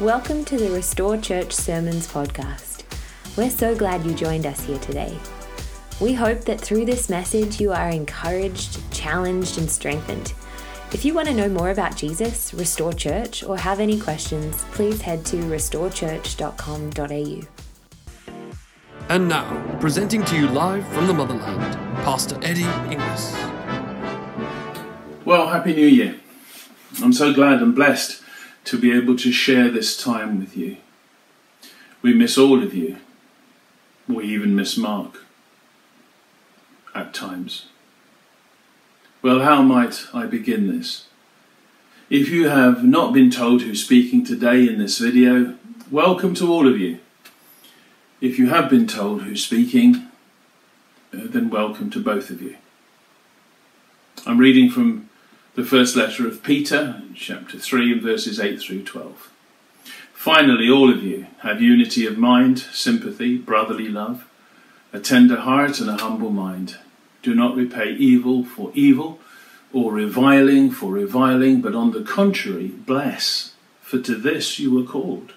Welcome to the Restore Church Sermons podcast. We're so glad you joined us here today. We hope that through this message you are encouraged, challenged, and strengthened. If you want to know more about Jesus, Restore Church, or have any questions, please head to restorechurch.com.au. And now, presenting to you live from the motherland, Pastor Eddy Inglis. Well, Happy New Year. I'm so glad and blessed to be able to share this time with you. We miss all of you. We even miss Mark at times. Well, how might I begin this? If you have not been told who's speaking today in this video, welcome to all of you. If you have been told who's speaking, uh, then welcome to both of you. I'm reading from the first letter of Peter, chapter 3, verses 8 through 12. Finally, all of you have unity of mind, sympathy, brotherly love, a tender heart, and a humble mind. Do not repay evil for evil, or reviling for reviling, but on the contrary, bless, for to this you were called,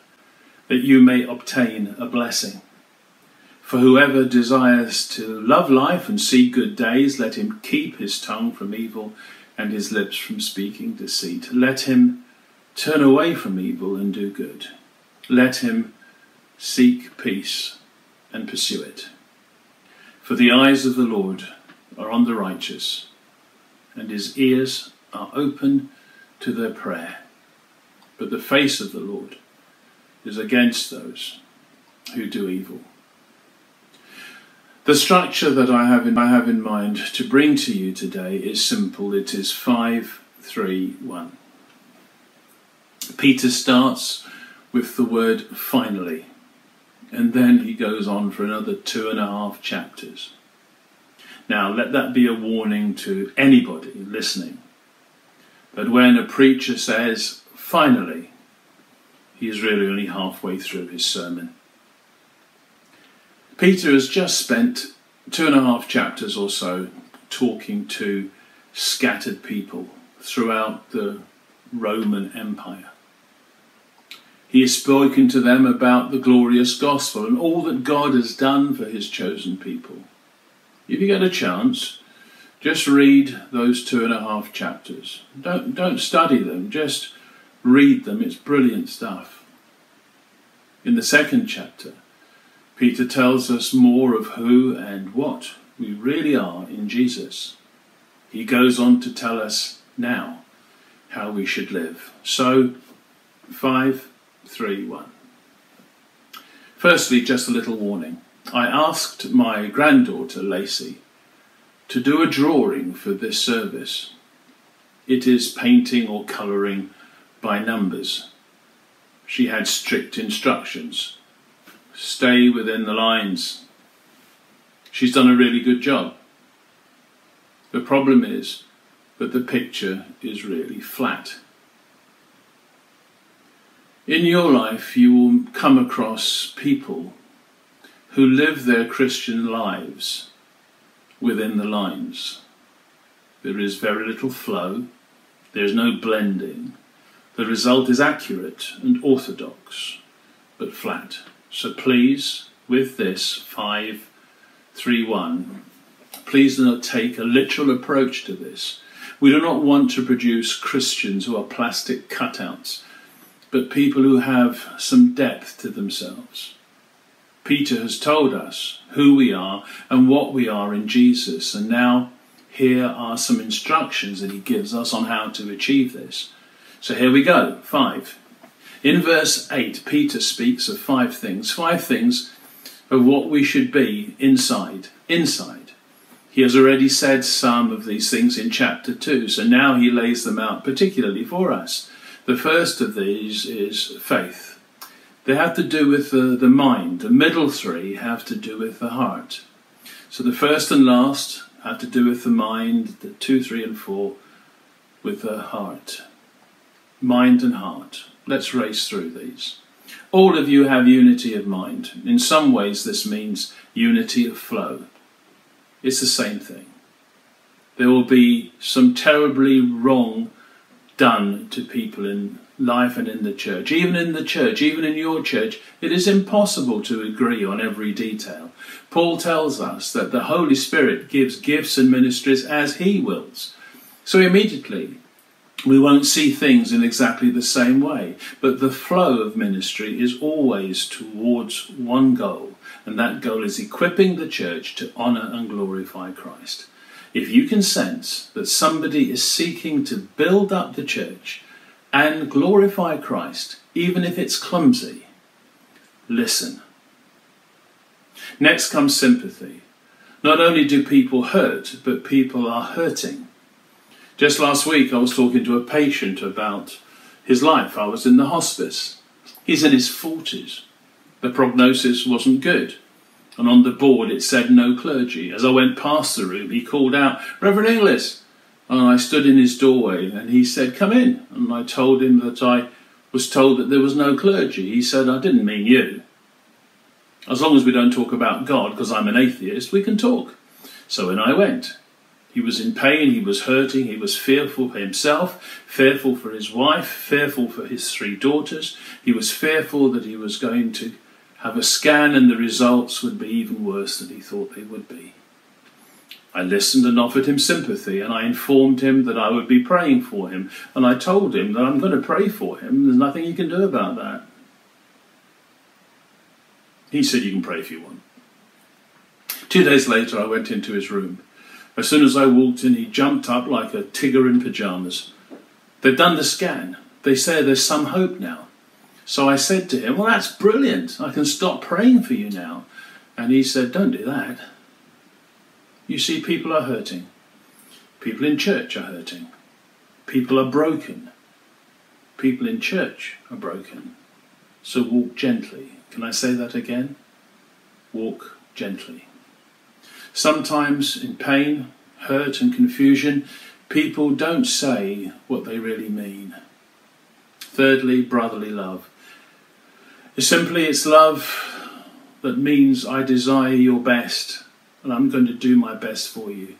that you may obtain a blessing. For whoever desires to love life and see good days, let him keep his tongue from evil and his lips from speaking deceit. Let him turn away from evil and do good. Let him seek peace and pursue it. For the eyes of the Lord are on the righteous, and his ears are open to their prayer. But the face of the Lord is against those who do evil. The structure that I have in, I have in mind to bring to you today is simple. It is 5 3 1. Peter starts with the word finally, and then he goes on for another two and a half chapters. Now, let that be a warning to anybody listening that when a preacher says finally, he is really only halfway through his sermon. Peter has just spent two and a half chapters or so talking to scattered people throughout the Roman Empire. He has spoken to them about the glorious gospel and all that God has done for his chosen people. If you get a chance, just read those two and a half chapters. Don't, don't study them, just read them. It's brilliant stuff. In the second chapter, Peter tells us more of who and what we really are in Jesus. He goes on to tell us now how we should live. So, 5, 3, 1. Firstly, just a little warning. I asked my granddaughter, Lacey, to do a drawing for this service. It is painting or colouring by numbers. She had strict instructions stay within the lines. She's done a really good job. The problem is that the picture is really flat. In your life, you will come across people who live their Christian lives within the lines. There is very little flow, there is no blending. The result is accurate and orthodox, but flat. So please, with this 531, please do not take a literal approach to this. We do not want to produce Christians who are plastic cutouts, but people who have some depth to themselves. Peter has told us who we are and what we are in Jesus, and now here are some instructions that he gives us on how to achieve this. So here we go. Five. In verse 8, Peter speaks of five things, five things of what we should be inside. Inside. He has already said some of these things in chapter 2, so now he lays them out particularly for us. The first of these is faith. They have to do with the, the mind. The middle three have to do with the heart. So the first and last have to do with the mind, the two, three, and four with the heart. Mind and heart. Let's race through these. All of you have unity of mind. In some ways, this means unity of flow. It's the same thing. There will be some terribly wrong done to people in life and in the church. Even in the church, even in your church, it is impossible to agree on every detail. Paul tells us that the Holy Spirit gives gifts and ministries as he wills. So immediately, we won't see things in exactly the same way, but the flow of ministry is always towards one goal, and that goal is equipping the church to honour and glorify Christ. If you can sense that somebody is seeking to build up the church and glorify Christ, even if it's clumsy, listen. Next comes sympathy. Not only do people hurt, but people are hurting. Just last week, I was talking to a patient about his life. I was in the hospice. He's in his 40s. The prognosis wasn't good. And on the board it said no clergy. As I went past the room, he called out, Reverend Inglis. And I stood in his doorway and he said, Come in. And I told him that I was told that there was no clergy. He said, I didn't mean you. As long as we don't talk about God, because I'm an atheist, we can talk. So in I went. He was in pain, he was hurting, he was fearful for himself, fearful for his wife, fearful for his three daughters. He was fearful that he was going to have a scan and the results would be even worse than he thought they would be. I listened and offered him sympathy, and I informed him that I would be praying for him, and I told him that I'm going to pray for him. There's nothing he can do about that. He said, You can pray if you want. Two days later, I went into his room. As soon as I walked in, he jumped up like a tigger in pyjamas. They've done the scan. They say there's some hope now. So I said to him, Well, that's brilliant. I can stop praying for you now. And he said, Don't do that. You see, people are hurting. People in church are hurting. People are broken. People in church are broken. So walk gently. Can I say that again? Walk gently. Sometimes, in pain, hurt, and confusion, people don't say what they really mean. Thirdly, brotherly love. Simply, it's love that means I desire your best and I'm going to do my best for you.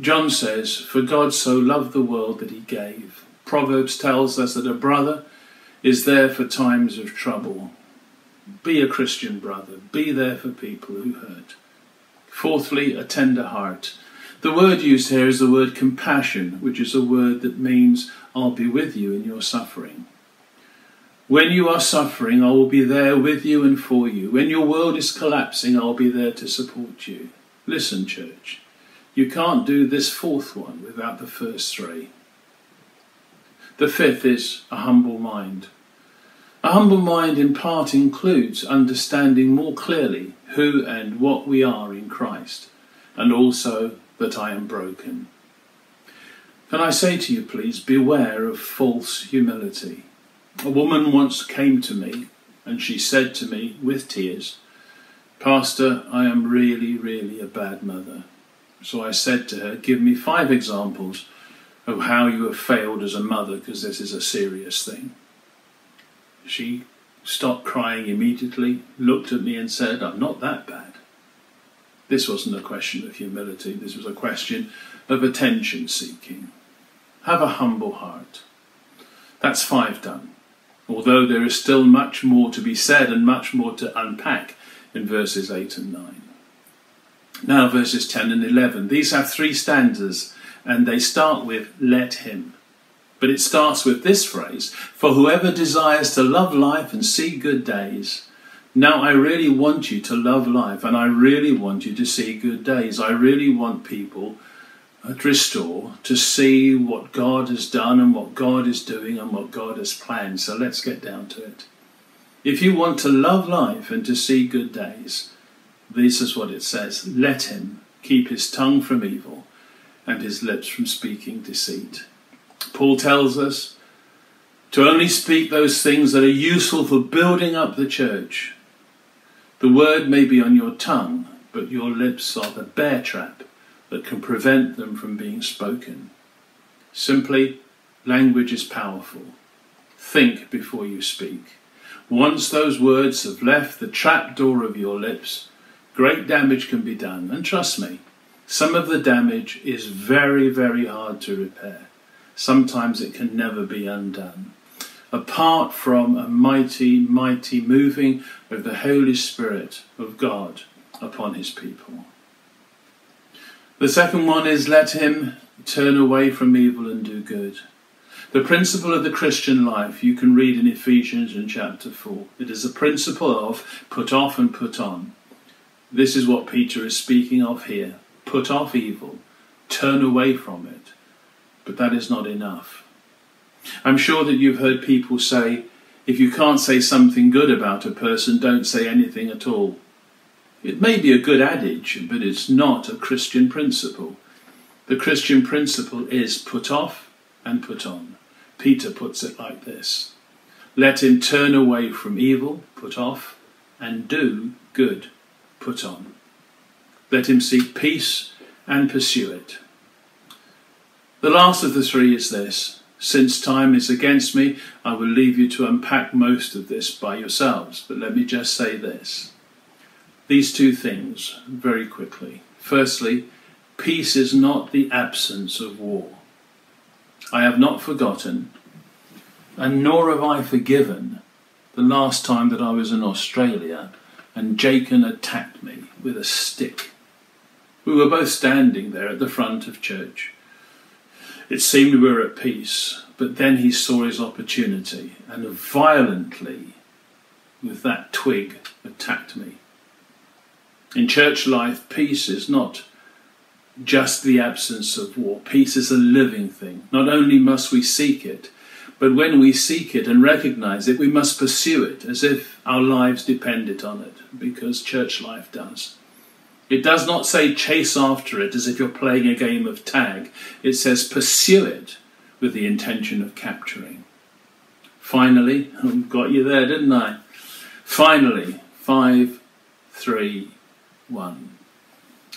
John says, For God so loved the world that he gave. Proverbs tells us that a brother is there for times of trouble. Be a Christian brother, be there for people who hurt. Fourthly, a tender heart. The word used here is the word compassion, which is a word that means I'll be with you in your suffering. When you are suffering, I will be there with you and for you. When your world is collapsing, I'll be there to support you. Listen, church, you can't do this fourth one without the first three. The fifth is a humble mind. A humble mind in part includes understanding more clearly who and what we are in Christ, and also that I am broken. Can I say to you, please, beware of false humility. A woman once came to me and she said to me with tears, Pastor, I am really, really a bad mother. So I said to her, Give me five examples of how you have failed as a mother, because this is a serious thing. She stopped crying immediately, looked at me, and said, I'm not that bad. This wasn't a question of humility, this was a question of attention seeking. Have a humble heart. That's five done, although there is still much more to be said and much more to unpack in verses 8 and 9. Now, verses 10 and 11. These have three stanzas, and they start with, Let him. But it starts with this phrase For whoever desires to love life and see good days. Now, I really want you to love life and I really want you to see good days. I really want people at Restore to see what God has done and what God is doing and what God has planned. So let's get down to it. If you want to love life and to see good days, this is what it says Let him keep his tongue from evil and his lips from speaking deceit. Paul tells us to only speak those things that are useful for building up the church. The word may be on your tongue, but your lips are the bear trap that can prevent them from being spoken. Simply, language is powerful. Think before you speak. Once those words have left the trap door of your lips, great damage can be done. And trust me, some of the damage is very, very hard to repair. Sometimes it can never be undone. Apart from a mighty, mighty moving of the Holy Spirit of God upon his people. The second one is let him turn away from evil and do good. The principle of the Christian life you can read in Ephesians in chapter 4. It is a principle of put off and put on. This is what Peter is speaking of here. Put off evil, turn away from it. But that is not enough. I'm sure that you've heard people say, if you can't say something good about a person, don't say anything at all. It may be a good adage, but it's not a Christian principle. The Christian principle is put off and put on. Peter puts it like this Let him turn away from evil, put off, and do good, put on. Let him seek peace and pursue it. The last of the three is this Since time is against me, I will leave you to unpack most of this by yourselves, but let me just say this. These two things very quickly. Firstly, peace is not the absence of war. I have not forgotten, and nor have I forgiven the last time that I was in Australia and Jacob attacked me with a stick. We were both standing there at the front of church. It seemed we were at peace, but then he saw his opportunity and violently, with that twig, attacked me. In church life, peace is not just the absence of war. Peace is a living thing. Not only must we seek it, but when we seek it and recognize it, we must pursue it as if our lives depended on it, because church life does. It does not say chase after it as if you're playing a game of tag. It says pursue it with the intention of capturing. Finally, got you there, didn't I? Finally, five, three, one.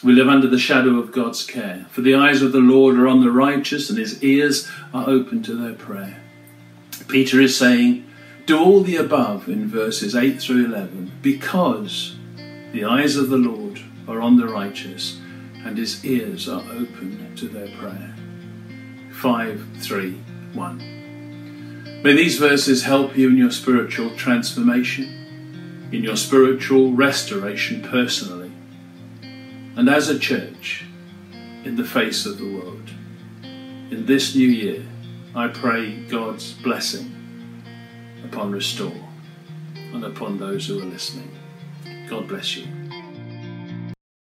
We live under the shadow of God's care. For the eyes of the Lord are on the righteous, and his ears are open to their prayer. Peter is saying, Do all the above in verses 8 through 11, because the eyes of the Lord are on the righteous, and his ears are open to their prayer. 5 3 1. May these verses help you in your spiritual transformation, in your spiritual restoration personally and as a church in the face of the world. In this new year, I pray God's blessing upon Restore and upon those who are listening. God bless you.